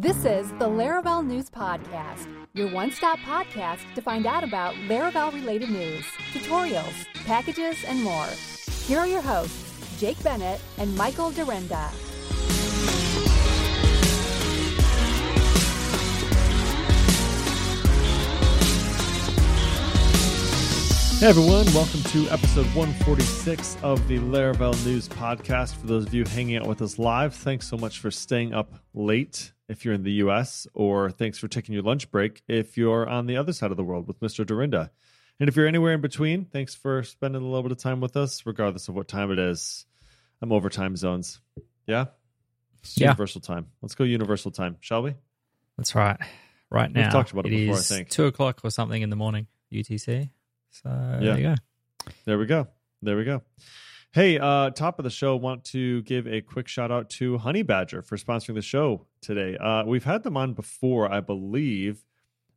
This is the Laravel News Podcast, your one stop podcast to find out about Laravel related news, tutorials, packages, and more. Here are your hosts, Jake Bennett and Michael Dyrynda. Hey everyone, welcome to episode 146 of the Laravel News Podcast. For those of you hanging out with us live, thanks so much for staying up late if you're in the US, or thanks for taking your lunch break if you're on the other side of the world with Mr. Dyrynda. And if you're anywhere in between, thanks for spending a little bit of time with us, regardless of what time it is. I'm over time zones. Yeah? It's Yeah. Universal time. Let's go universal time, shall we? That's right. Right now, We've talked about it before, I think. two o'clock or something in the morning UTC. So Yeah. there you go. There we go. There we go. Hey, uh, top of the show, want to give a quick shout out to Honeybadger for sponsoring the show today. Uh, we've had them on before, I believe,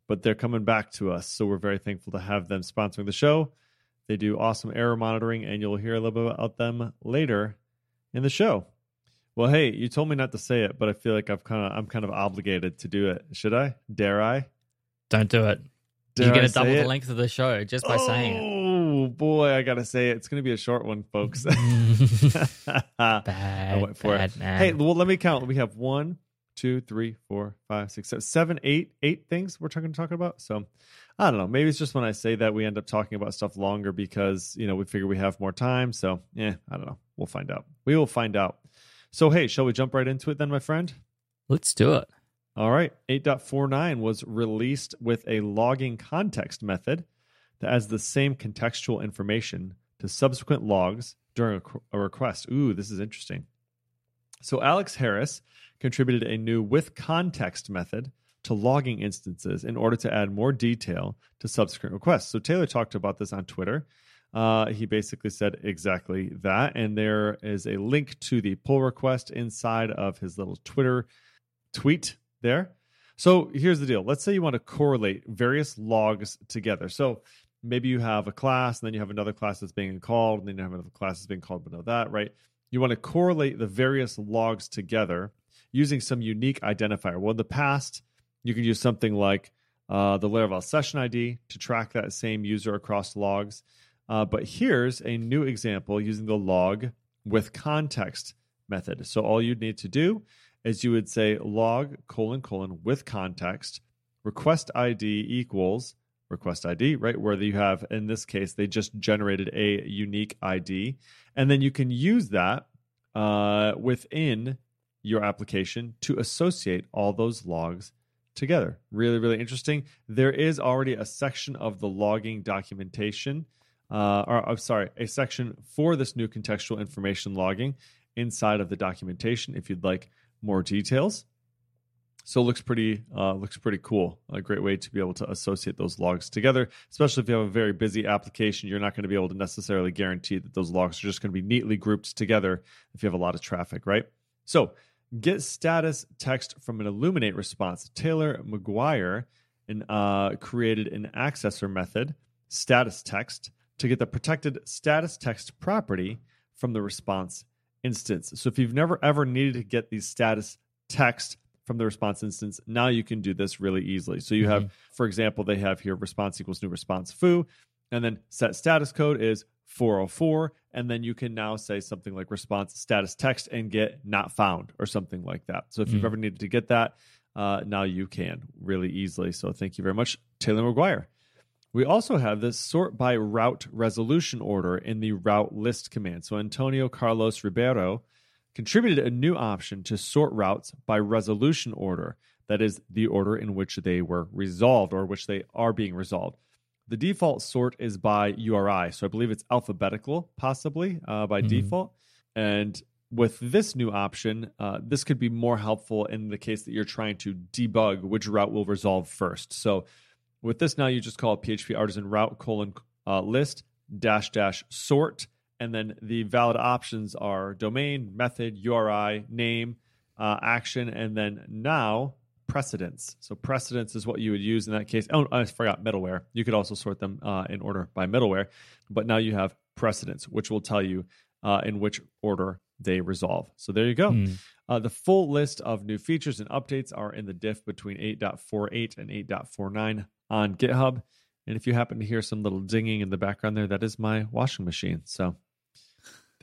but they're coming back to us. So we're very thankful to have them sponsoring the show. They do awesome error monitoring, and you'll hear a little bit about them later in the show. Well, hey, you told me not to say it, but I feel like I've kind of I'm kind of obligated to do it. Should I? Dare I? Don't do it. Dare You're going to double the it? length of the show just by saying Oh boy, I gotta say. It's gonna be a short one, folks. it. I bad, went for bad it. man. Hey, well, let me count. We have one, two, three, four, five, six, seven, seven, eight, eight things we're talking talking about. So I don't know. Maybe it's just when I say that we end up talking about stuff longer because you know we figure we have more time. So yeah, I don't know. We'll find out. We will find out. So hey, shall we jump right into it then, my friend? Let's do it. All right. 8.49 was released with a logging context method that adds the same contextual information to subsequent logs during a, request. Ooh, this is interesting. So, Alex Harris contributed a new with context method to logging instances in order to add more detail to subsequent requests. So, Taylor talked about this on Twitter. Uh, he basically said exactly that. And there is a link to the pull request inside of his little Twitter tweet there. So here's the deal. Let's say you want to correlate various logs together. So maybe you have a class, and then you have another class that's being called, and then you have another class that's being called below that, right? You want to correlate the various logs together using some unique identifier. Well, in the past, you could use something like uh, the Laravel session ID to track that same user across logs. Uh, but here's a new example using the log with context method. So all you'd need to do is you would say log colon colon with context request ID equals request ID, right? Where you have, in this case, they just generated a unique ID. And then you can use that uh, within your application to associate all those logs together. Really, really interesting. There is already a section of the logging documentation, uh, or I'm sorry, a section for this new contextual information logging inside of the documentation if you'd like more details. So it looks pretty uh, looks pretty cool. A great way to be able to associate those logs together, especially if you have a very busy application. You're not going to be able to necessarily guarantee that those logs are just going to be neatly grouped together if you have a lot of traffic, right? So get status text from an Illuminate response. Taylor McGuire uh, created an accessor method, status text, to get the protected status text property from the response instance. So if you've never ever needed to get these status text from the response instance, now you can do this really easily. So you have, for example, they have here response equals new response foo, and then set status code is 404, and then you can now say something like response status text and get not found or something like that. So if you've Mhm. ever needed to get that, uh, now you can really easily. So thank you very much, Taylor McGuire. We also have this sort by route resolution order in the route list command. So Antonio Carlos Ribeiro contributed a new option to sort routes by resolution order. That is the order in which they were resolved or which they are being resolved. The default sort is by URI. So I believe it's alphabetical, possibly uh, by Mhm. default. And with this new option, uh, this could be more helpful in the case that you're trying to debug which route will resolve first. So with this now, you just call PHP artisan route colon uh, list dash dash sort, and then the valid options are domain, method, URI, name, uh, action, and then now precedence. So precedence is what you would use in that case. Oh, I forgot middleware. You could also sort them uh, in order by middleware, but now you have precedence, which will tell you uh, in which order they resolve. So there you go. Hmm. Uh, the full list of new features and updates are in the diff between 8.48 and 8.49 on GitHub. And if you happen to hear some little dinging in the background there, that is my washing machine. So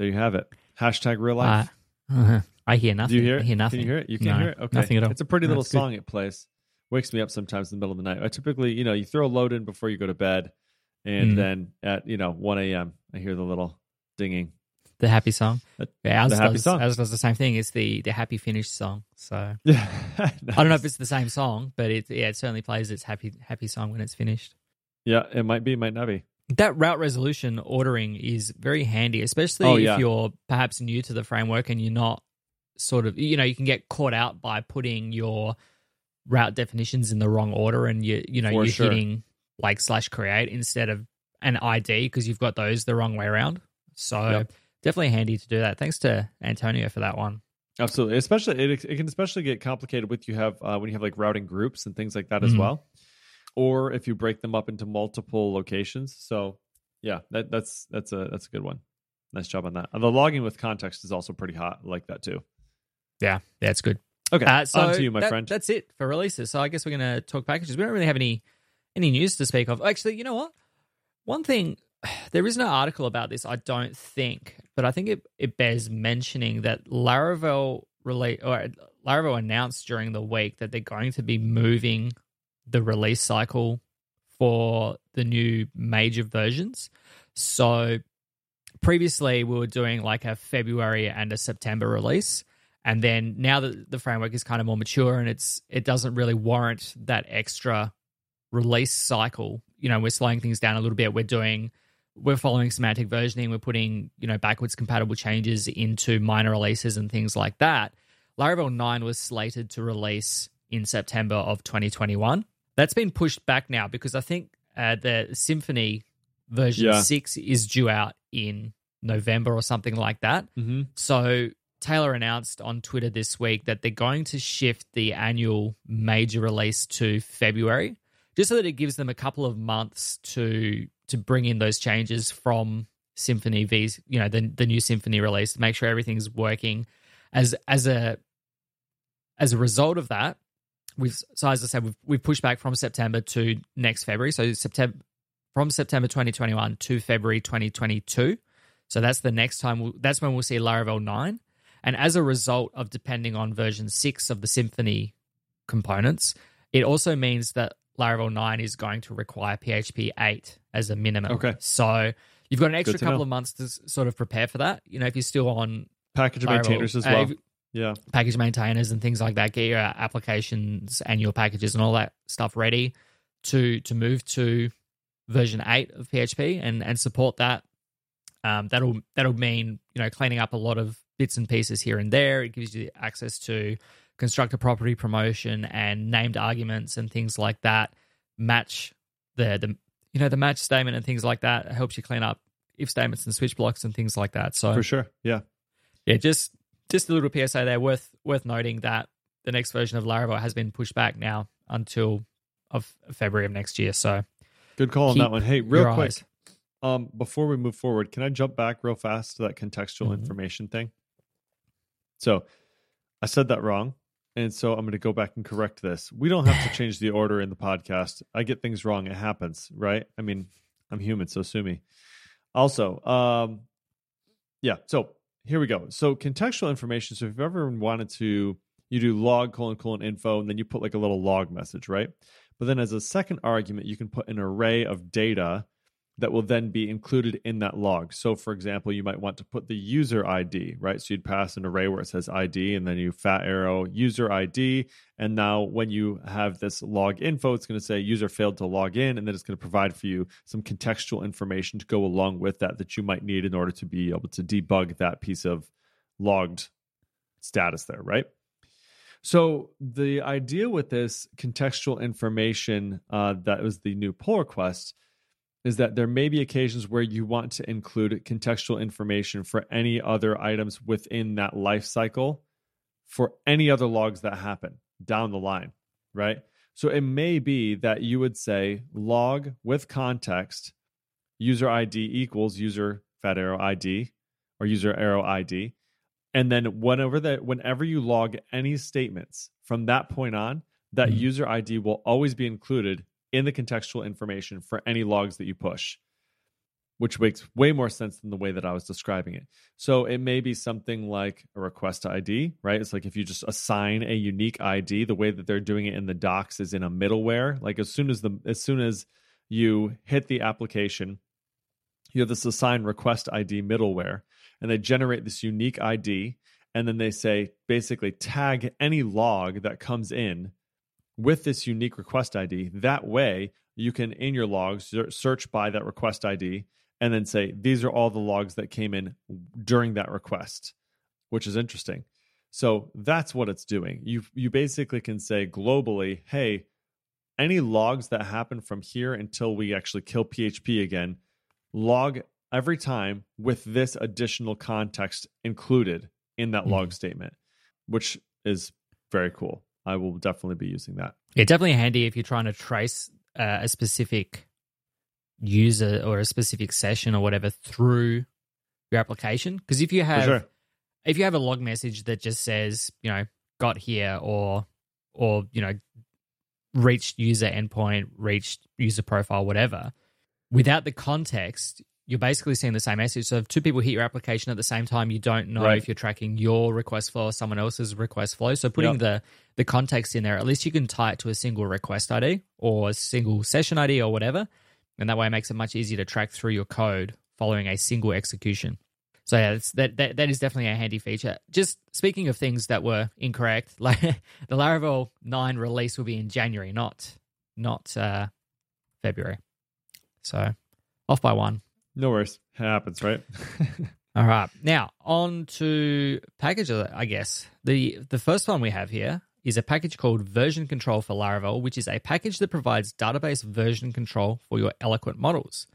there you have it. Hashtag real life. Uh, uh-huh. I hear nothing. Do you hear it? I hear nothing. Can you hear it? You can No, hear it? Okay. Nothing at all. It's a pretty little That's good. song it plays. Wakes me up sometimes in the middle of the night. I typically, you know, you throw a load in before you go to bed. And Mm. then at, you know, 1 a.m., I hear the little dinging. The happy song. The- Yeah, ours the happy does, song. Ours does the same thing. It's the the happy finish song. So Yeah. I don't know if it's the same song, but it yeah, it certainly plays its happy happy song when it's finished. Yeah, it might be, might not be. That route resolution ordering is very handy, especially Oh, yeah. if you're perhaps new to the framework and you're not sort of you know you can get caught out by putting your route definitions in the wrong order and you you know For you're sure. hitting like slash create instead of an ID because you've got those the wrong way around. So Yep. definitely handy to do that. Thanks to Antonio for that one. Absolutely, especially it, it can especially get complicated with you have uh, when you have like routing groups and things like that as Mhm. well, or if you break them up into multiple locations. So yeah, that, that's that's a that's a good one. Nice job on that. And the logging with context is also pretty hot, I like that too. Yeah, that's good. Okay, Uh, so on to you, my that- friend. That's it for releases. So I guess we're going to talk packages. We don't really have any any news to speak of. Actually, you know what? One thing, there is no article about this. I don't think, but I think it, it bears mentioning that Laravel relate or Laravel announced during the week that they're going to be moving the release cycle for the new major versions. So previously we were doing like a February and a September release. And then now that the framework is kind of more mature and it's it doesn't really warrant that extra release cycle, you know, we're slowing things down a little bit. We're doing we're following semantic versioning, we're putting, you know, backwards compatible changes into minor releases and things like that. Laravel 9 was slated to release in September of 2021. That's been pushed back now because I think uh, the Symfony version Yeah. 6 is due out in November or something like that. mm-hmm. So Taylor announced on Twitter this week that they're going to shift the annual major release to February, just so that it gives them a couple of months to to bring in those changes from Symfony V's, you know, the the new Symfony release to make sure everything's working. As as a as a result of that, we've so as I said, we've we've pushed back from September to next February. So September from September 2021 to February 2022. So that's the next time. We'll, that's when we'll see Laravel 9. And as a result of depending on version 6 of the Symfony components, it also means that Laravel 9 is going to require PHP 8 as a minimum. Okay. So you've got an extra couple know. of months to sort of prepare for that. You know, if you're still on Package Laravel, maintainers as uh, well. Yeah, package maintainers and things like that, get your applications and your packages and all that stuff ready to to move to version eight of PHP and and support that. Um, that'll that'll mean you know cleaning up a lot of bits and pieces here and there. It gives you access to constructor property promotion and named arguments and things like that. Match the the you know the match statement and things like that. It helps you clean up if statements and switch blocks and things like that. So for sure. Yeah, yeah, just just a little PSA there. Worth worth noting that the next version of Laravel has been pushed back now until of February of next year. So good call on that one. Hey, real quick, eyes. um, before we move forward, can I jump back real fast to that contextual Mhm. information thing? So, I said that wrong, and so I'm going to go back and correct this. We don't have to change the order in the podcast. I get things wrong; it happens, right? I mean, I'm human, so sue me. Also, um, yeah. So here we go. So contextual information. So if you've ever wanted to, you do log colon colon info, and then you put like a little log message, right? But then as a second argument, you can put an array of data that will then be included in that log. So for example, you might want to put the user ID, right? So you'd pass an array where it says ID and then you fat arrow user ID. And now when you have this log info, it's going to say user failed to log in. And then it's going to provide for you some contextual information to go along with that that you might need in order to be able to debug that piece of logged status there, right? So the idea with this contextual information uh, that was the new pull request is that there may be occasions where you want to include contextual information for any other items within that life cycle for any other logs that happen down the line, right? So it may be that you would say log with context user ID equals user fat arrow ID or user arrow ID and then whenever that whenever you log any statements from that point on, that Mhm. user ID will always be included in the contextual information for any logs that you push, which makes way more sense than the way that I was describing it. So it may be something like a request ID, right? It's like if you just assign a unique ID, the way that they're doing it in the docs is in a middleware. Like as soon as the as soon as you hit the application, you have this assign request ID middleware, and they generate this unique ID, and then they say basically tag any log that comes in with this unique request ID. That way, you can in your logs search by that request ID and then say these are all the logs that came in during that request, which is interesting. So that's what it's doing. You you basically can say globally, hey, any logs that happen from here until we actually kill PHP again, log every time with this additional context included in that log mm-hmm. statement, which is very cool. I will definitely be using that. Yeah, definitely handy if you're trying to trace uh, a specific user or a specific session or whatever through your application. Because if you have sure. if you have a log message that just says you know got here or or you know reached user endpoint, reached user profile, whatever, without the context, you're basically seeing the same message. So if two people hit your application at the same time, you don't know Right. if you're tracking your request flow or someone else's request flow. So putting Yep. the the context in there, at least you can tie it to a single request ID or a single session ID or whatever. And that way it makes it much easier to track through your code following a single execution. So yeah, that, that that is definitely a handy feature. Just speaking of things that were incorrect, like the Laravel 9 release will be in January, not not uh, February. So off by one. No worries. It happens, right? All right. Now on to packages, I guess. The the first one we have here is a package called Version Control for Laravel, which is a package that provides database version control for your Eloquent models.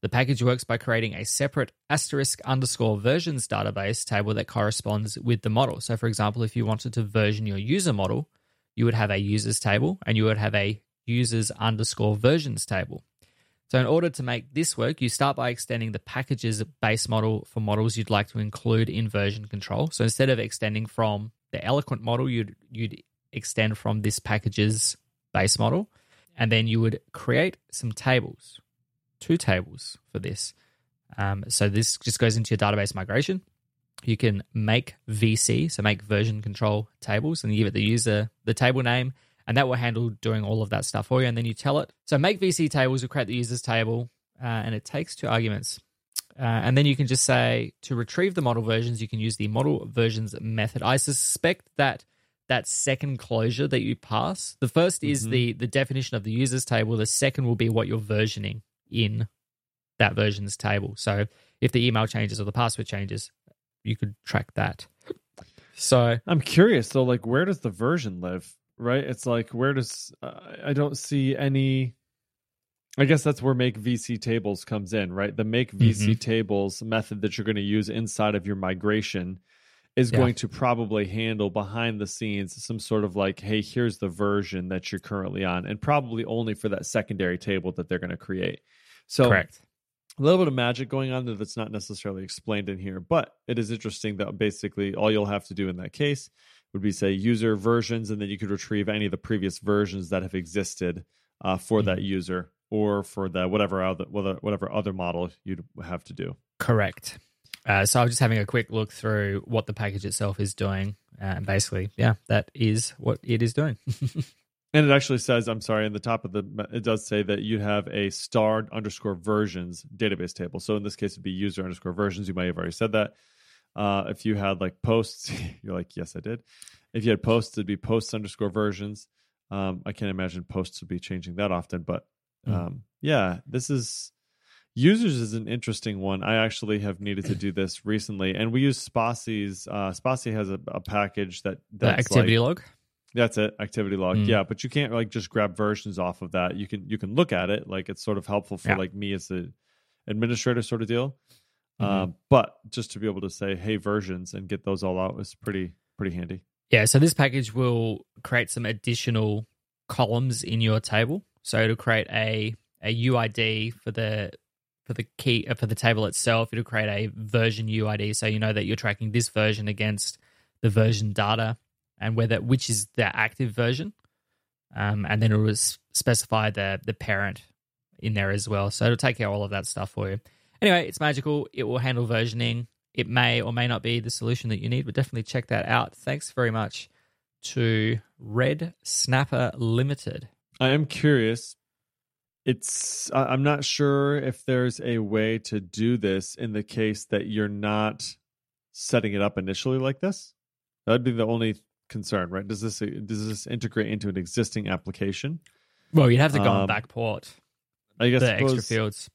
The package works by creating a separate asterisk underscore versions database table that corresponds with the model. So, for example, if you wanted to version your user model, you would have a users table and you would have a users underscore versions table. So, in order to make this work, you start by extending the package's base model for models you'd like to include in version control. So, instead of extending from the Eloquent model, you'd you'd extend from this package's base model, and then you would create some tables, two tables for this. Um, so this just goes into your database migration. You can make VC, so make version control tables, and give it the user the table name, and that will handle doing all of that stuff for you. And then you tell it. So make VC tables will create the users table, uh, and it takes two arguments. Uh, and then you can just say to retrieve the model versions, you can use the model versions method. I suspect that that second closure that you pass, the 1st is Mhm. the the definition of the users table. The second will be what you're versioning in that versions table. So if the email changes or the password changes, you could track that. So I'm curious though, like where does the version live? Right? It's like where does uh, I don't see any. I guess that's where make VC tables comes in, right? The make VC tables method that you're going to use inside of your migration is Yeah. going to probably handle behind the scenes some sort of like, hey, here's the version that you're currently on, and probably only for that secondary table that they're going to create. So correct. a little bit of magic going on there that's not necessarily explained in here, but it is interesting that basically all you'll have to do in that case would be say user versions, and then you could retrieve any of the previous versions that have existed uh, for that user or for the whatever other whatever, whatever other model you'd have to do. Correct. Uh, so I was just having a quick look through what the package itself is doing. And basically, yeah, that is what it is doing. And it actually says, I'm sorry, in the top of the, it does say that you have a star underscore versions database table. So in this case, it'd be user underscore versions. You might have already said that. Uh, if you had like posts, you're like, yes, I did. If you had posts, it'd be posts underscore versions. Um, I can't imagine posts would be changing that often, but Mm. um, yeah, this is users is an interesting one. I actually have needed to do this recently, and we use Spatie's. Uh, Spassy has a, a package that the that's activity like, log. that's it, activity log. Mm. Yeah, but you can't like just grab versions off of that. You can you can look at it, like it's sort of helpful for Yeah. like me as a administrator sort of deal. Mhm. Um, but just to be able to say, hey, versions and get those all out is pretty pretty handy. Yeah, so this package will create some additional columns in your table. So it'll create a a UID for the for the key uh, for the table itself. It'll create a version UID, so you know that you're tracking this version against the version data and whether which is the active version. Um, and then it will specify the the parent in there as well. So it'll take care of all of that stuff for you. Anyway, it's magical. It will handle versioning. It may or may not be the solution that you need, but definitely check that out. Thanks very much to Red Snapper Limited. I am curious. It's I'm not sure if there's a way to do this in the case that you're not setting it up initially like this. That'd be the only concern, right? Does this does this integrate into an existing application? Well, you'd have to go Um, and backport I guess the suppose- extra fields.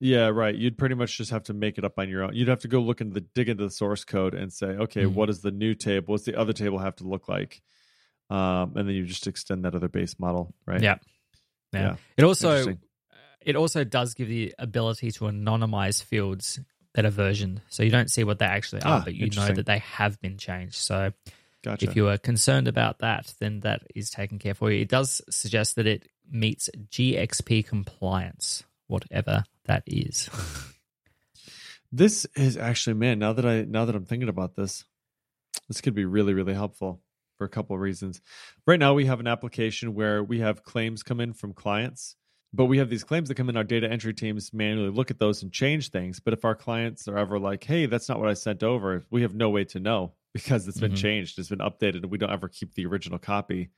Yeah, right. You'd pretty much just have to make it up on your own. You'd have to go look into the dig into the source code and say, okay, Mhm. what does the new table? What's the other table have to look like? Um, and then you just extend that other base model, right? Yeah. Yeah. Yeah. It also it also does give the ability to anonymize fields that are versioned, so you don't see what they actually are, Ah, but you know that they have been changed. So Gotcha. if you are concerned about that, then that is taken care for you. It does suggest that it meets GXP compliance, whatever that is. This is actually, man. Now that I now that I'm thinking about this, this could be really really helpful for a couple of reasons. Right now, we have an application where we have claims come in from clients, but we have these claims that come in. Our data entry teams manually look at those and change things. But if our clients are ever like, "Hey, that's not what I sent over," we have no way to know because it's been Mhm. changed, it's been updated, and we don't ever keep the original copy.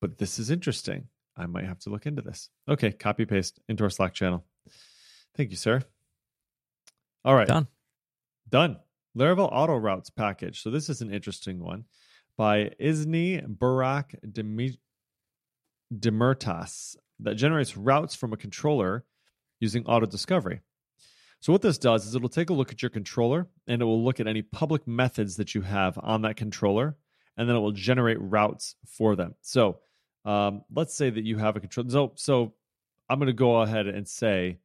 But this is interesting. I might have to look into this. Okay, copy paste into our Slack channel. Thank you, sir. All right. Done. Done. Laravel Auto Routes package. So this is an interesting one by Izni Burak Demi- Demirtas that generates routes from a controller using auto discovery. So what this does is it'll take a look at your controller and it will look at any public methods that you have on that controller and then it will generate routes for them. So um, let's say that you have a control. So, so I'm going to go ahead and say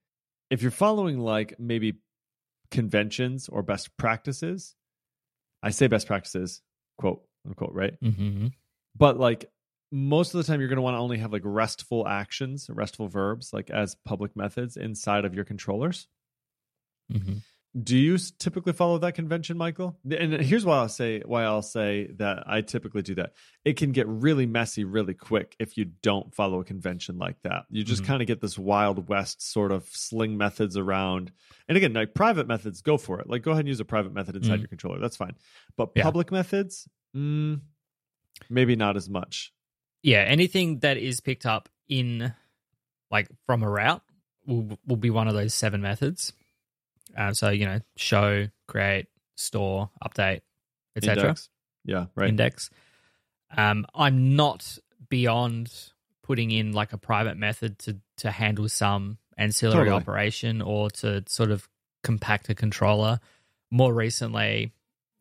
if you're following like maybe conventions or best practices, I say best practices, quote unquote, right? Mm-hmm. But like most of the time, you're going to want to only have like restful actions, restful verbs, like as public methods inside of your controllers. Mm-hmm. Do you typically follow that convention, Michael? And here's why I'll say why I'll say that I typically do that. It can get really messy really quick if you don't follow a convention like that. You just Mhm. kind of get this wild west sort of sling methods around. And again, like private methods, go for it. Like go ahead and use a private method inside Mhm. your controller. That's fine. But Yeah. public methods, mm, maybe not as much. Yeah, anything that is picked up in like from a route will will be one of those seven methods. Um, so you know, show, create, store, update, etc. Yeah, right. Index. Um, I'm not beyond putting in like a private method to to handle some ancillary Totally. operation or to sort of compact a controller. More recently,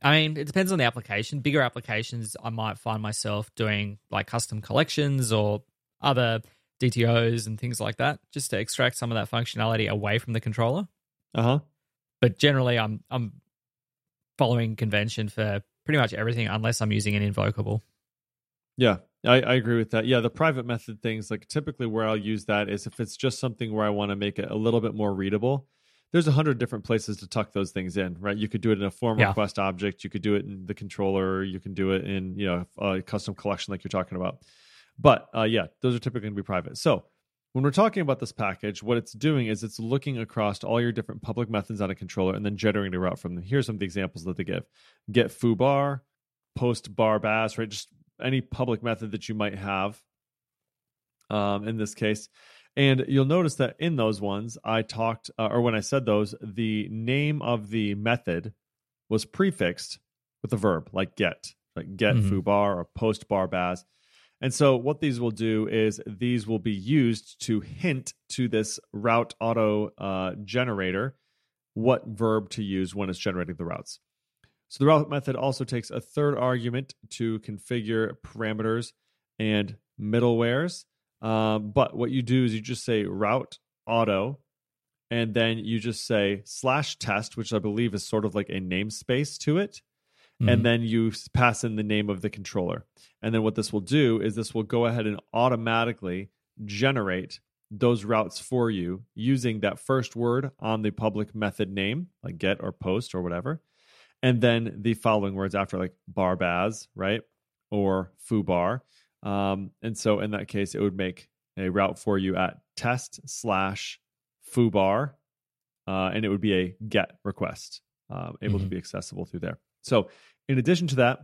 I mean, it depends on the application. Bigger applications, I might find myself doing like custom collections or other DTOs and things like that, just to extract some of that functionality away from the controller. Uh huh. But generally, I'm I'm following convention for pretty much everything, unless I'm using an invocable. Yeah, I, I agree with that. Yeah, the private method things, like typically where I'll use that is if it's just something where I want to make it a little bit more readable. There's a hundred different places to tuck those things in, right? You could do it in a form Yeah. request object. You could do it in the controller. You can do it in, you know, a custom collection like you're talking about. But uh, yeah, those are typically going to be private. So when we're talking about this package, what it's doing is it's looking across all your different public methods on a controller and then generating a route from them. Here's some of the examples that they give: get foo bar, post bar bas, right? Just any public method that you might have. Um, in this case, and you'll notice that in those ones, I talked, uh, or when I said those, the name of the method was prefixed with a verb like get, like get Mhm. foobar or post bar bas. And so what these will do is these will be used to hint to this route auto uh, generator what verb to use when it's generating the routes. So the route method also takes a third argument to configure parameters and middlewares. Um, but what you do is you just say route auto, and then you just say slash test, which I believe is sort of like a namespace to it And then you pass in the name of the controller. And then what this will do is this will go ahead and automatically generate those routes for you using that first word on the public method name, like get or post or whatever, and then the following words after, like barbaz, right? Or foobar. Um, and so in that case, it would make a route for you at test slash foobar, uh, and it would be a get request, uh, able Mhm. to be accessible through there. So in addition to that,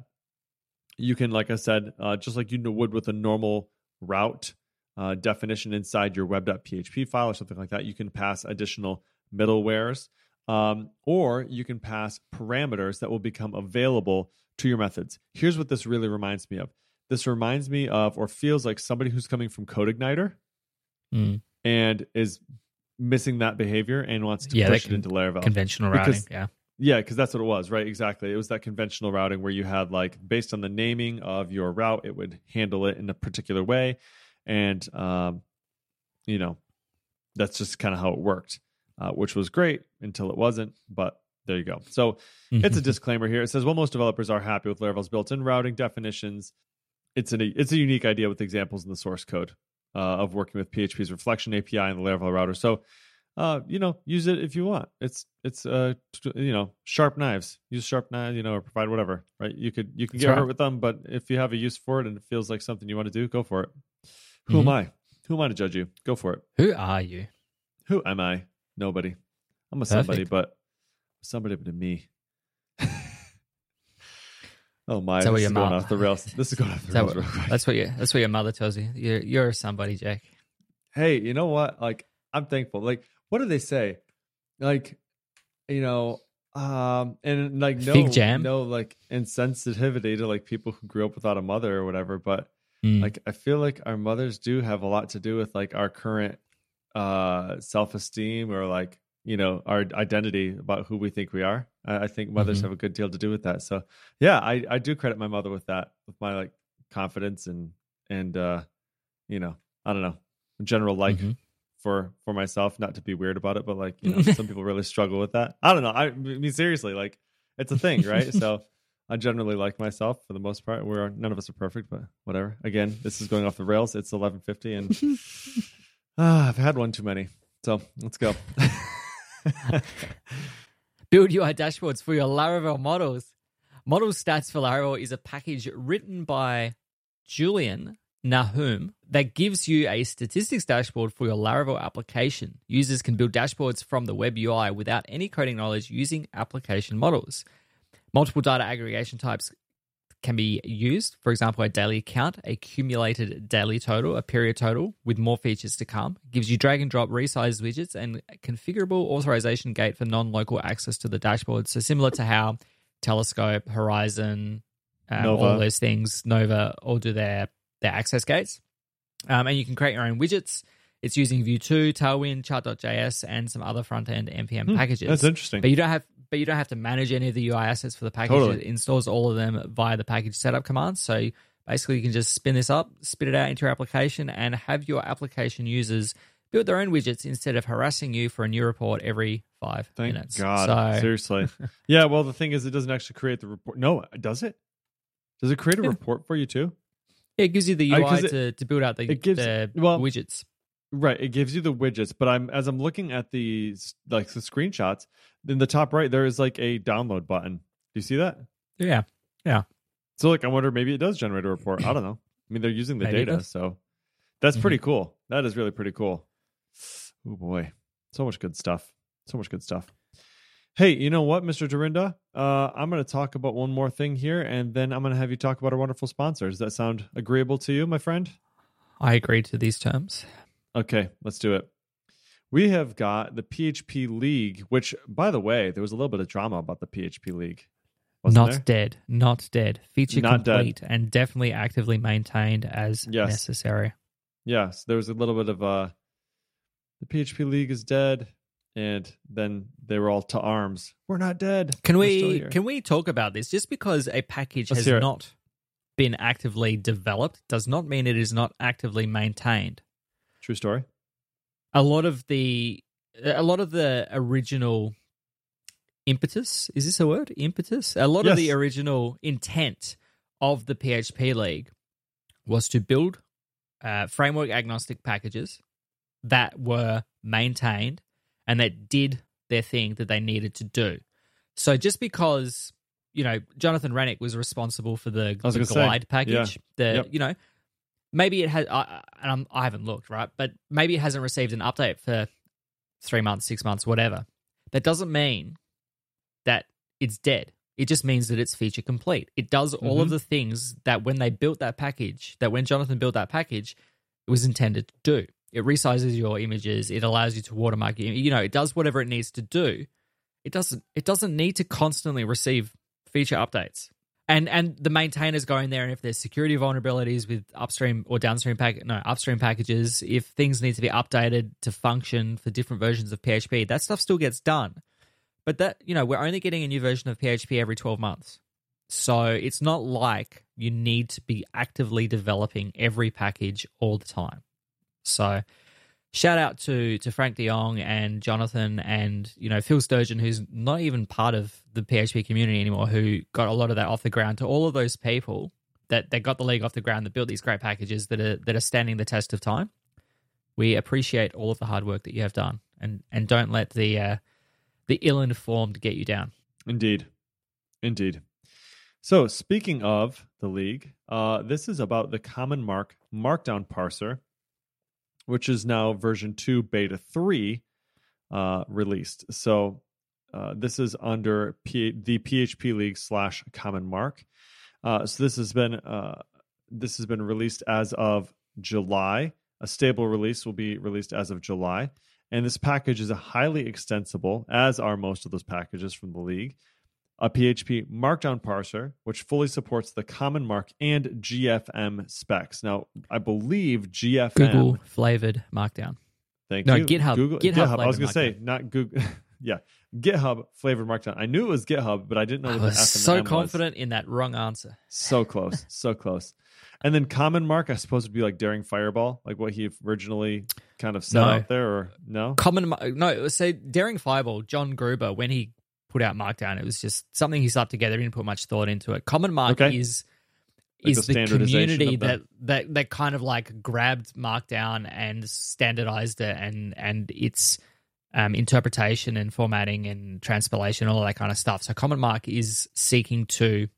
you can, like I said, uh, just like you would with a normal route uh, definition inside your web.php file or something like that, you can pass additional middlewares, um, or you can pass parameters that will become available to your methods. Here's what this really reminds me of. This reminds me of, or feels like somebody who's coming from CodeIgniter Mm. and is missing that behavior and wants to Yeah, push it into Laravel. Conventional Because- routing. Yeah. Yeah, because that's what it was, right? Exactly. It was that conventional routing where you had like based on the naming of your route, it would handle it in a particular way, and um, you know, that's just kind of how it worked, uh, which was great until it wasn't. But there you go. So it's a disclaimer here. It says, "Well, most developers are happy with Laravel's built-in routing definitions. It's an it's a unique idea with examples in the source code uh, of working with PHP's Reflection API and the Laravel router. So, uh, you know, use it if you want. It's it's uh, you know, sharp knives. Use sharp knives, you know, or provide whatever. Right? You could you can That's get right. hurt with them, but if you have a use for it and it feels like something you want to do, go for it. Who Mhm. am I? Who am I to judge you? Go for it. Who are you? Who am I? Nobody. I'm a somebody, Perfect. but somebody but to me. oh my! Is that what This your is going mom- off the rails. This is going off the that rails what-. That's what you. That's what your mother tells you. You're you're somebody, Jake. Hey, you know what? Like, I'm thankful. Like, what do they say? Like, you know, um, and like no, Fig jam? no, like insensitivity to like people who grew up without a mother or whatever. But Mm. like, I feel like our mothers do have a lot to do with like our current uh self esteem or like you know our identity about who we think we are. I, I think mothers Mhm. have a good deal to do with that. So yeah, I I do credit my mother with that, with my like confidence and and uh you know I don't know general like Mhm. For for myself not to be weird about it but like you know some people really struggle with that. I don't know. I, I mean seriously like it's a thing right? So i generally like myself for the most part. We're none of us are perfect but whatever. Again this is going off the rails. It's 1150 and ah, i've had one too many. So let's go. Build UI dashboards for your Laravel models. Model Stats for Laravel is a package written by Julian Nahum that gives you a statistics dashboard for your Laravel application. Users can build dashboards from the web UI without any coding knowledge using application models. Multiple data aggregation types can be used. For example, a daily count, a cumulated daily total, a period total, with more features to come. gives you drag and drop resized widgets and a configurable authorization gate for non-local access to the dashboard. So similar to how Telescope, Horizon, um, all those things, Nova, all do their their access gates. Um, and you can create your own widgets. It's using Vue 2, Tailwind, Chart.js, and some other front end npm Hmm, packages. that's interesting But you don't have but you don't have to manage any of the UI assets for the package. Totally. It installs all of them via the package setup commands. So basically you can just spin this up, spit it out into your application, and have your application users build their own widgets instead of harassing you for a new report every five thank minutes. god So seriously yeah well the thing is it doesn't actually create the report no does it does it create a Yeah. report for you too it gives you the Uh, UI 'cause it- to, to build out the, it gives- the well, widgets. Right, it gives you the widgets, but I'm as I'm looking at the like the screenshots in the top right, there is like a download button. Do you see that? Yeah. Yeah. So like, I wonder maybe it does generate a report. I don't know. I mean, they're using the Maybe data, so that's Mhm. pretty cool. That is really pretty cool. Oh boy, so much good stuff. So much good stuff. Hey, you know what, Mr. Dyrynda? Uh, I'm going to talk about one more thing here, and then I'm going to have you talk about our wonderful sponsors. Does that sound agreeable to you, my friend? I agree to these terms. Okay, let's do it. We have got the PHP League, which, by the way, there was a little bit of drama about the PHP League. Not there? dead. Not dead. Feature Not dead. complete and definitely actively maintained as Yes. necessary. Yes, there was a little bit of uh, the PHP League is dead, and then they were all to arms. We're not dead. Can We're we can we talk about this? Just because a package Let's has not been actively developed does not mean it is not actively maintained. True story. A lot of the a lot of the original impetus is this a word impetus a lot of the original intent of the php league was to build uh, framework agnostic packages that were maintained and that did their thing that they needed to do. So just because you know Jonathan Reinink was responsible for the, the gonna say, glide package, the Yep. you know maybe it has. I, and I'm, I haven't looked right, but maybe it hasn't received an update for three months, six months, whatever. That doesn't mean that it's dead. It just means that it's feature complete. It does all of Mhm. the things that when they built that package, that when Jonathan built that package, it was intended to do. It resizes your images. It allows you to watermark. You know, it does whatever it needs to do. It doesn't. It doesn't need to constantly receive feature updates. And and the maintainers go in there, and if there's security vulnerabilities with upstream or downstream pack, no upstream packages, if things need to be updated to function for different versions of PHP, that stuff still gets done. But that you know, we're only getting a new version of PHP every 12 months. So it's not like you need to be actively developing every package all the time. So shout out to to Frank de Jonge and Jonathan and you know Phil Sturgeon, who's not even part of the PHP community anymore, who got a lot of that off the ground. To all of those people that that got the league off the ground, that built these great packages that are that are standing the test of time. We appreciate all of the hard work that you have done, and and don't let the uh, the ill informed get you down. Indeed. Indeed. So, speaking of the league, uh, this is about the CommonMark Markdown parser, which is now version 2 beta 3 uh, released. So, uh, this is under P- the PHP League slash CommonMark. Uh, so this has been uh, this has been released as of July. A stable release will be released as of July. And this package is a highly extensible, as are most of those packages from the league, a PHP Markdown parser, which fully supports the CommonMark and GFM specs. Now, I believe GFM. Google flavored Markdown. Thank No, you. GitHub. Google, GitHub I was going to say, not Google. yeah. GitHub flavored Markdown. I knew it was GitHub, but I didn't know I what the was so M was. confident in that wrong answer. So close, so close. And then CommonMark, I suppose, would be like Daring Fireball, like what he originally kind of set No. out there, or no? Common, no, so Daring Fireball, John Gruber, when he put out Markdown, it was just something he slapped together. He didn't put much thought into it. CommonMark Okay. is Like is the the, community that, that that kind of like grabbed Markdown and standardized it and and its um, interpretation and formatting and transpilation, all that kind of stuff. So CommonMark is seeking to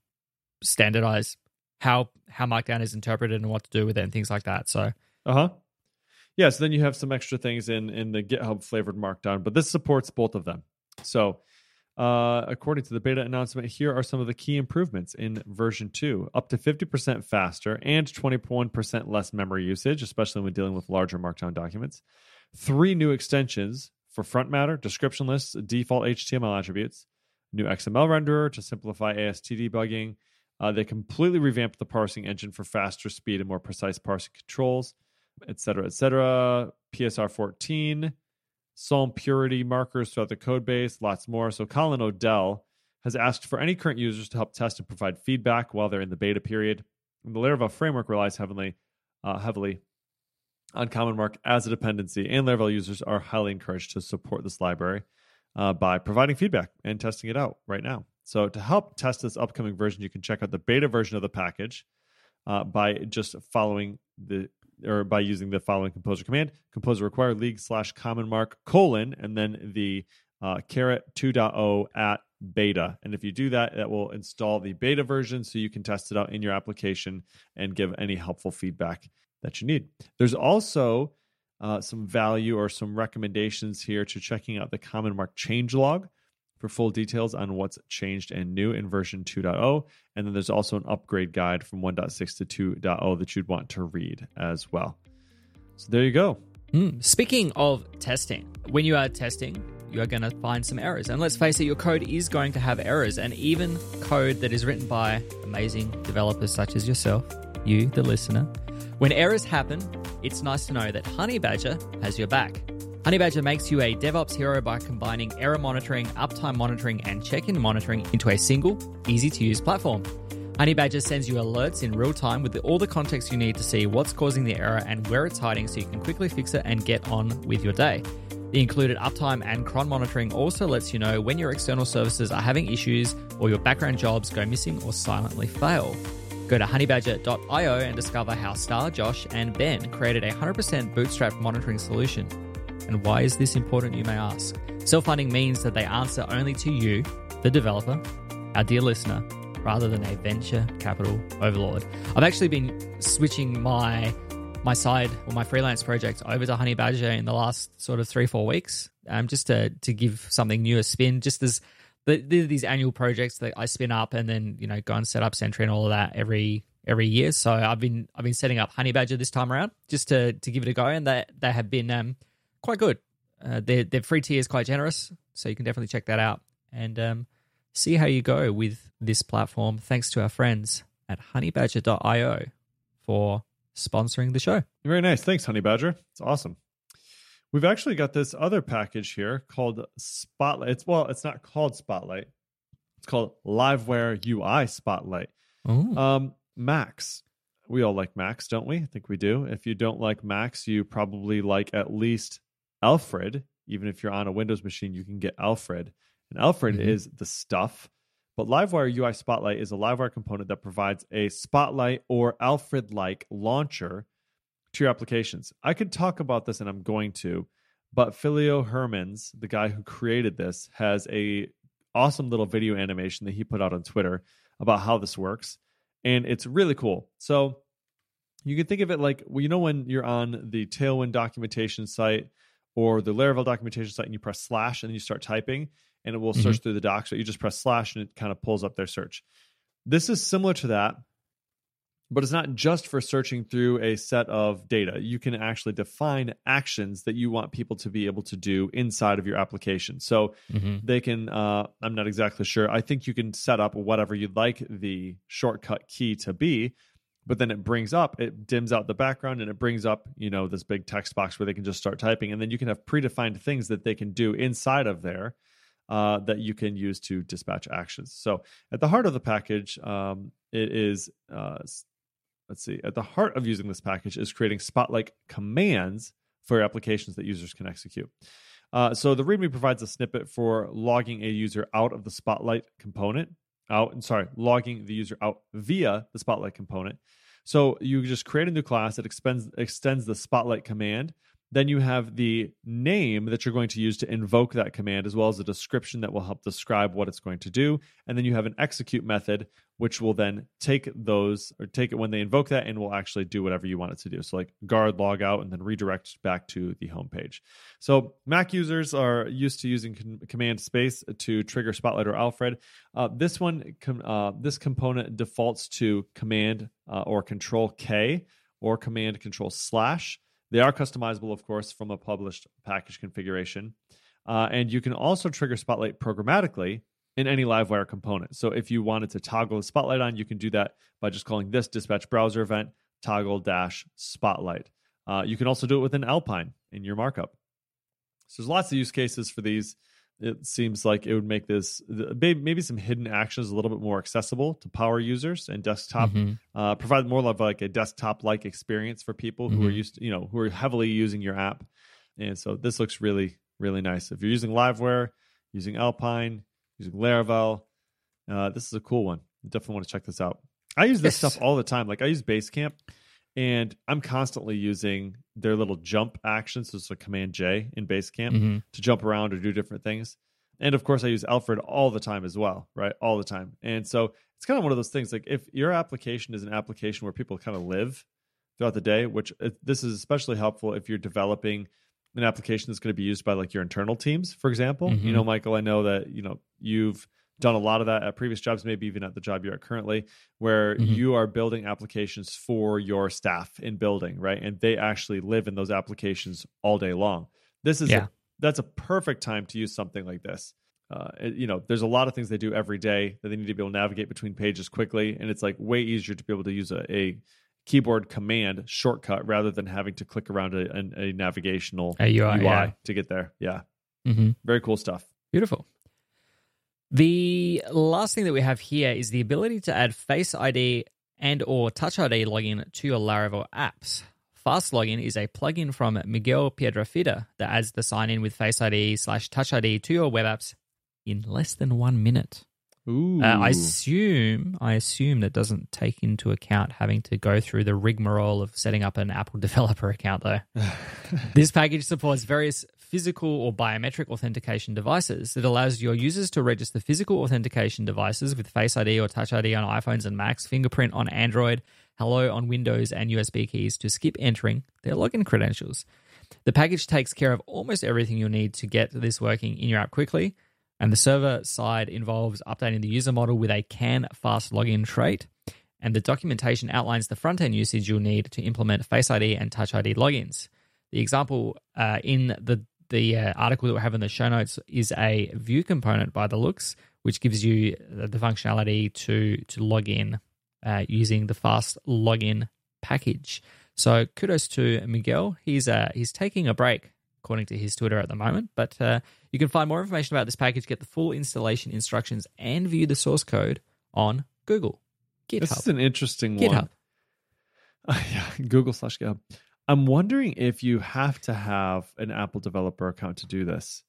standardize how how Markdown is interpreted and what to do with it and things like that. So Uh huh. Yeah, so then you have some extra things in in the GitHub flavored Markdown, but this supports both of them. So, uh, according to the beta announcement, here are some of the key improvements in version two: up to fifty percent faster and twenty one percent less memory usage, especially when dealing with larger Markdown documents. Three new extensions for front matter, description lists, default HTML attributes, new XML renderer to simplify AST debugging. Uh, they completely revamped the parsing engine for faster speed and more precise parsing controls et cetera, et cetera. PSR 14, Psalm purity markers throughout the code base, lots more. So Colin O'Dell has asked for any current users to help test and provide feedback while they're in the beta period. And the Laravel framework relies heavily, uh, heavily on CommonMark as a dependency, and Laravel users are highly encouraged to support this library uh, by providing feedback and testing it out right now. So to help test this upcoming version, you can check out the beta version of the package uh, by just following the or by using the following composer command. Composer require league slash common mark colon and then the uh, caret 2.0 at beta. And if you do that that will install the beta version so you can test it out in your application and give any helpful feedback that you need. There's also uh, some value or some recommendations here to checking out the common mark changelog for full details on what's changed and new in version 2.0 and then there's also an upgrade guide from 1.6 to 2.0 that you'd want to read as well. So there you go. Mm. Speaking of testing, when you are testing, you are going to find some errors. And let's face it, your code is going to have errors. And even code that is written by amazing developers such as yourself, you, the listener, when errors happen, it's nice to know that Honeybadger has your back. Honeybadger makes you a DevOps hero by combining error monitoring, uptime monitoring, and check in monitoring into a single, easy to use platform. Honeybadger sends you alerts in real time with all the context you need to see what's causing the error and where it's hiding so you can quickly fix it and get on with your day. The included uptime and cron monitoring also lets you know when your external services are having issues or your background jobs go missing or silently fail. Go to honeybadger.io and discover how Starr, Josh, and Ben created a 100% bootstrap monitoring solution. And why is this important, you may ask? Self funding means that they answer only to you, the developer, our dear listener, rather than a venture capital overlord. I've actually been switching my my side or my freelance project over to Honeybadger in the last sort of three four weeks, um, just to to give something new a spin. Just as the, these annual projects that I spin up and then you know go and set up Sentry and all of that every every year. So I've been I've been setting up Honeybadger this time around just to to give it a go, and they they have been um, quite good. Uh, their their free tier is quite generous, so you can definitely check that out and um, see how you go with this platform. Thanks to our friends at honeybadger.io for sponsoring the show. Very nice. Thanks, Honey Badger. It's awesome. We've actually got this other package here called Spotlight. It's well, it's not called Spotlight. It's called Livewire UI Spotlight. Um, Macs. We all like Macs, don't we? I think we do. If you don't like Macs, you probably like at least Alfred. Even if you're on a Windows machine, you can get Alfred. And Alfred Mhm. is the stuff. But Livewire UI Spotlight is a Livewire component that provides a Spotlight or Alfred like launcher to your applications. I could talk about this and I'm going to, but Philo Hermans, the guy who created this, has a awesome little video animation that he put out on Twitter about how this works. And it's really cool. So you can think of it like well, you know when you're on the Tailwind documentation site or the Laravel documentation site and you press slash and then you start typing and it will search through the docs. So you just press slash and it kind of pulls up their search. This is similar to that, but it's not just for searching through a set of data. You can actually define actions that you want people to be able to do inside of your application. So Mm-hmm. they can, uh, I'm not exactly sure. I think you can set up whatever you'd like the shortcut key to be, but then it brings up, it dims out the background and it brings up, you know, this big text box where they can just start typing. And then you can have predefined things that they can do inside of there uh, that you can use to dispatch actions. So at the heart of the package, um, it is, uh, let's see, at the heart of using this package is creating Spotlight commands for applications that users can execute. Uh, so the README provides a snippet for logging a user out of the Spotlight component. Out, I'm sorry, logging the user out via the Spotlight component. So you just create a new class that extends extends the Spotlight command. Then you have the name that you're going to use to invoke that command, as well as a description that will help describe what it's going to do. And then you have an execute method, which will then take those or take it when they invoke that and will actually do whatever you want it to do. So, like guard log out and then redirect back to the home page. So, Mac users are used to using con- command space to trigger Spotlight or Alfred. Uh, this one, com- uh, this component defaults to command uh, or control K or command control slash. They are customizable, of course, from a published package configuration. Uh, and you can also trigger Spotlight programmatically in any Livewire component. So if you wanted to toggle the Spotlight on, you can do that by just calling this dispatch browser event toggle dash Spotlight. Uh, you can also do it within Alpine in your markup. So there's lots of use cases for these. It seems like it would make this maybe some hidden actions a little bit more accessible to power users and desktop Mhm. uh, provide more of like a desktop like experience for people who are Mhm. used to, you know, who are heavily using your app. And so this looks really, really nice. If you're using Livewire, using Alpine, using Laravel, uh, this is a cool one. You definitely want to check this out. I use this Yes. stuff all the time. Like I use Basecamp and I'm constantly using their little jump actions. So it's a Command J in Basecamp Mhm. to jump around or do different things. And of course, I use Alfred all the time as well, right? All the time. And so it's kind of one of those things like if your application is an application where people kind of live throughout the day, which this is especially helpful if you're developing an application that's going to be used by like your internal teams, for example. You Mhm. know, Michael, I know that, you know, you've done a lot of that at previous jobs, maybe even at the job you're at currently, where Mhm. you are building applications for your staff in building, right? And they actually live in those applications all day long. This is Yeah. a, that's a perfect time to use something like this. Uh, it- you know, there's a lot of things they do every day that they need to be able to navigate between pages quickly, and it's like way easier to be able to use a, a keyboard command shortcut rather than having to click around a, a navigational A UI, yeah. to get there. Yeah, hmm very cool stuff. Beautiful. The last thing that we have here is the ability to add Face ID and or Touch ID login to your Laravel apps. Fast Login is a plugin from Miguel Piedrafita that adds the sign in with Face ID slash Touch ID to your web apps in less than one minute. Ooh. Uh, I assume I assume that doesn't take into account having to go through the rigmarole of setting up an Apple developer account, though. this package supports various physical or biometric authentication devices. that allows your users to register physical authentication devices with Face ID or Touch ID on iPhones and Macs, Fingerprint on Android, Hello on Windows, and USB keys to skip entering their login credentials. The package takes care of almost everything you'll need to get this working in your app quickly. And the server side involves updating the user model with a CAN fast login trait. And the documentation outlines the front end usage you'll need to implement Face ID and Touch ID logins. The example uh, in the the uh, article that we have in the show notes is a view component by the looks, which gives you the functionality to to log in uh, using the fast login package. So kudos to Miguel. He's uh, he's taking a break according to his Twitter at the moment. But uh, you can find more information about this package, get the full installation instructions, and view the source code on Google. GitHub. This is an interesting GitHub. one. Uh, yeah, Google slash GitHub. I'm wondering if you have to have an Apple developer account to do this.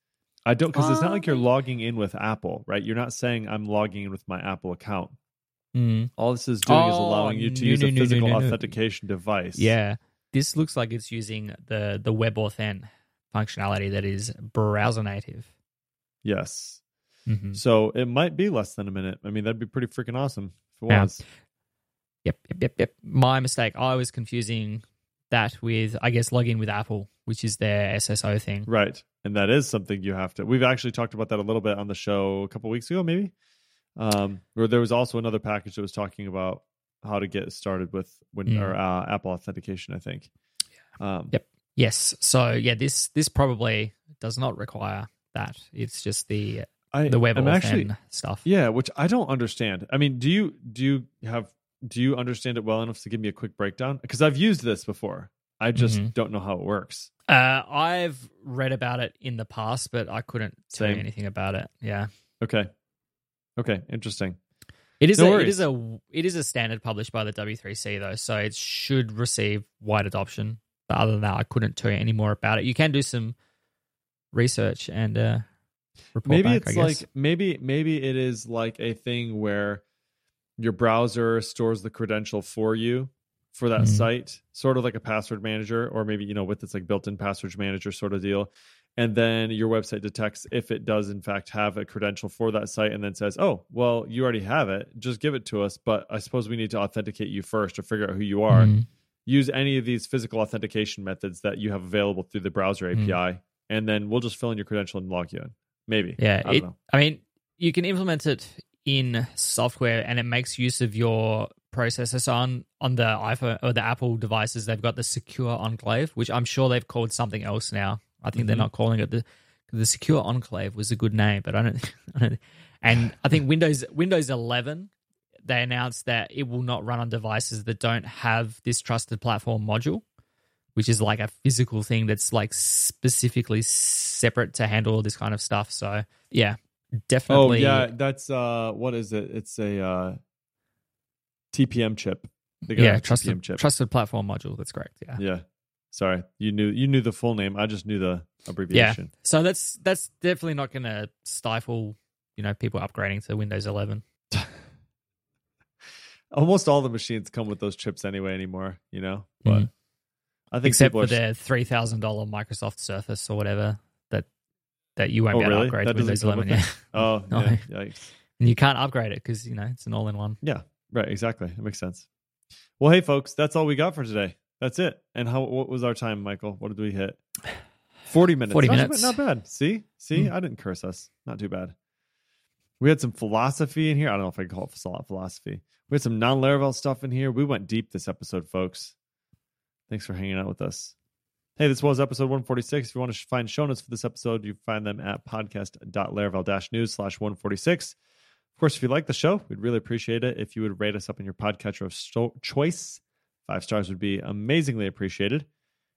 I don't because it's not like you're Um, logging in with Apple, right? You're not saying I'm logging in with my Apple account. Mm. All this is doing is Oh, allowing you to no, use no, a physical no, authentication device. Yeah, this looks like it's using the the WebAuthn functionality that is browser native. Yes. Mm-hmm. So it might be less than a minute. I mean, that'd be pretty freaking awesome if it Yeah. was. Yep, yep, yep, yep. My mistake. I was confusing that with, I guess, login with Apple, which is their SSO thing. Right. And that is something you have to. We've actually talked about that a little bit on the show a couple weeks ago, maybe. Um, where there was also another package that was talking about how to get started with when Mm. or uh, Apple authentication. I think. Um, Yep. Yes. So yeah, this this probably does not require that. It's just the I, the web actually stuff. yeah, which I don't understand. I mean, do you do you have do you understand it well enough to give me a quick breakdown? Because I've used this before. I just Mhm. don't know how it works. Uh, I've read about it in the past, but I couldn't tell you anything about it. Yeah. Okay. Okay. Interesting. It is No a, it is a it is a standard published by the W3C though, so it should receive wide adoption. But other than that, I couldn't tell you any more about it. You can do some research and uh, report maybe back, it's like maybe maybe it is like a thing where your browser stores the credential for you for that Mhm. site sort of like a password manager or maybe you know with its like built-in password manager sort of deal and then your website detects if it does in fact have a credential for that site and then says oh well you already have it just give it to us but i suppose we need to authenticate you first to figure out who you are Mhm. use any of these physical authentication methods that you have available through the browser api and then we'll just fill in your credential and log you in maybe Yeah, I don't it, know. I mean, you can implement it in software, and it makes use of your processor. So on on the iPhone or the Apple devices, they've got the Secure Enclave, which I'm sure they've called something else now. I think they're Mhm. not calling it the the Secure Enclave was a good name, but I don't. I don't and I think Windows Windows 11 they announced that it will not run on devices that don't have this trusted platform module which is like a physical thing that's like specifically separate to handle all this kind of stuff. So yeah, Oh yeah, that's uh, what is it? It's a uh, TPM chip. Yeah, trusted TPM chip. trusted platform module. That's correct. Yeah. Yeah. Sorry, you knew you knew the full name. I just knew the abbreviation. Yeah. So that's that's definitely not going to stifle you know people upgrading to Windows 11. Almost all the machines come with those chips anyway anymore. You know, but Mhm. I think Except for are, their three thousand dollar Microsoft Surface or whatever that you won't Oh, be able really? to upgrade That to Windows doesn't come 11. Yeah. Oh No. yeah, yikes. and you can't upgrade it because you know it's an all in one. Yeah, right. Exactly. It makes sense. Well, hey, folks, that's all we got for today. That's it. And how? What was our time, Michael? What did we hit? Forty minutes. 40 Not minutes. bad- Not bad. See, see, Mm. I didn't curse us. Not too bad. We had some philosophy in here. I don't know if I can call it philo- philosophy. We had some non-Laravel stuff in here. We went deep this episode, folks. Thanks for hanging out with us. Hey, this was episode 146. If you want to find show notes for this episode, you find them at podcast.laravel-news slash 146. Of course, if you like the show, we'd really appreciate it if you would rate us up in your podcatcher of sto- choice. Five stars would be amazingly appreciated.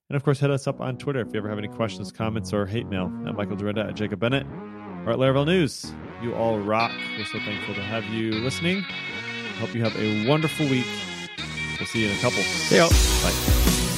And of course, hit us up on Twitter if you ever have any questions, comments, or hate mail at Michael Dyrynda at Jacob Bennett or at Laravel News. You all rock. We're so thankful to have you listening. Hope you have a wonderful week. We'll see you in a couple. See ya. Bye.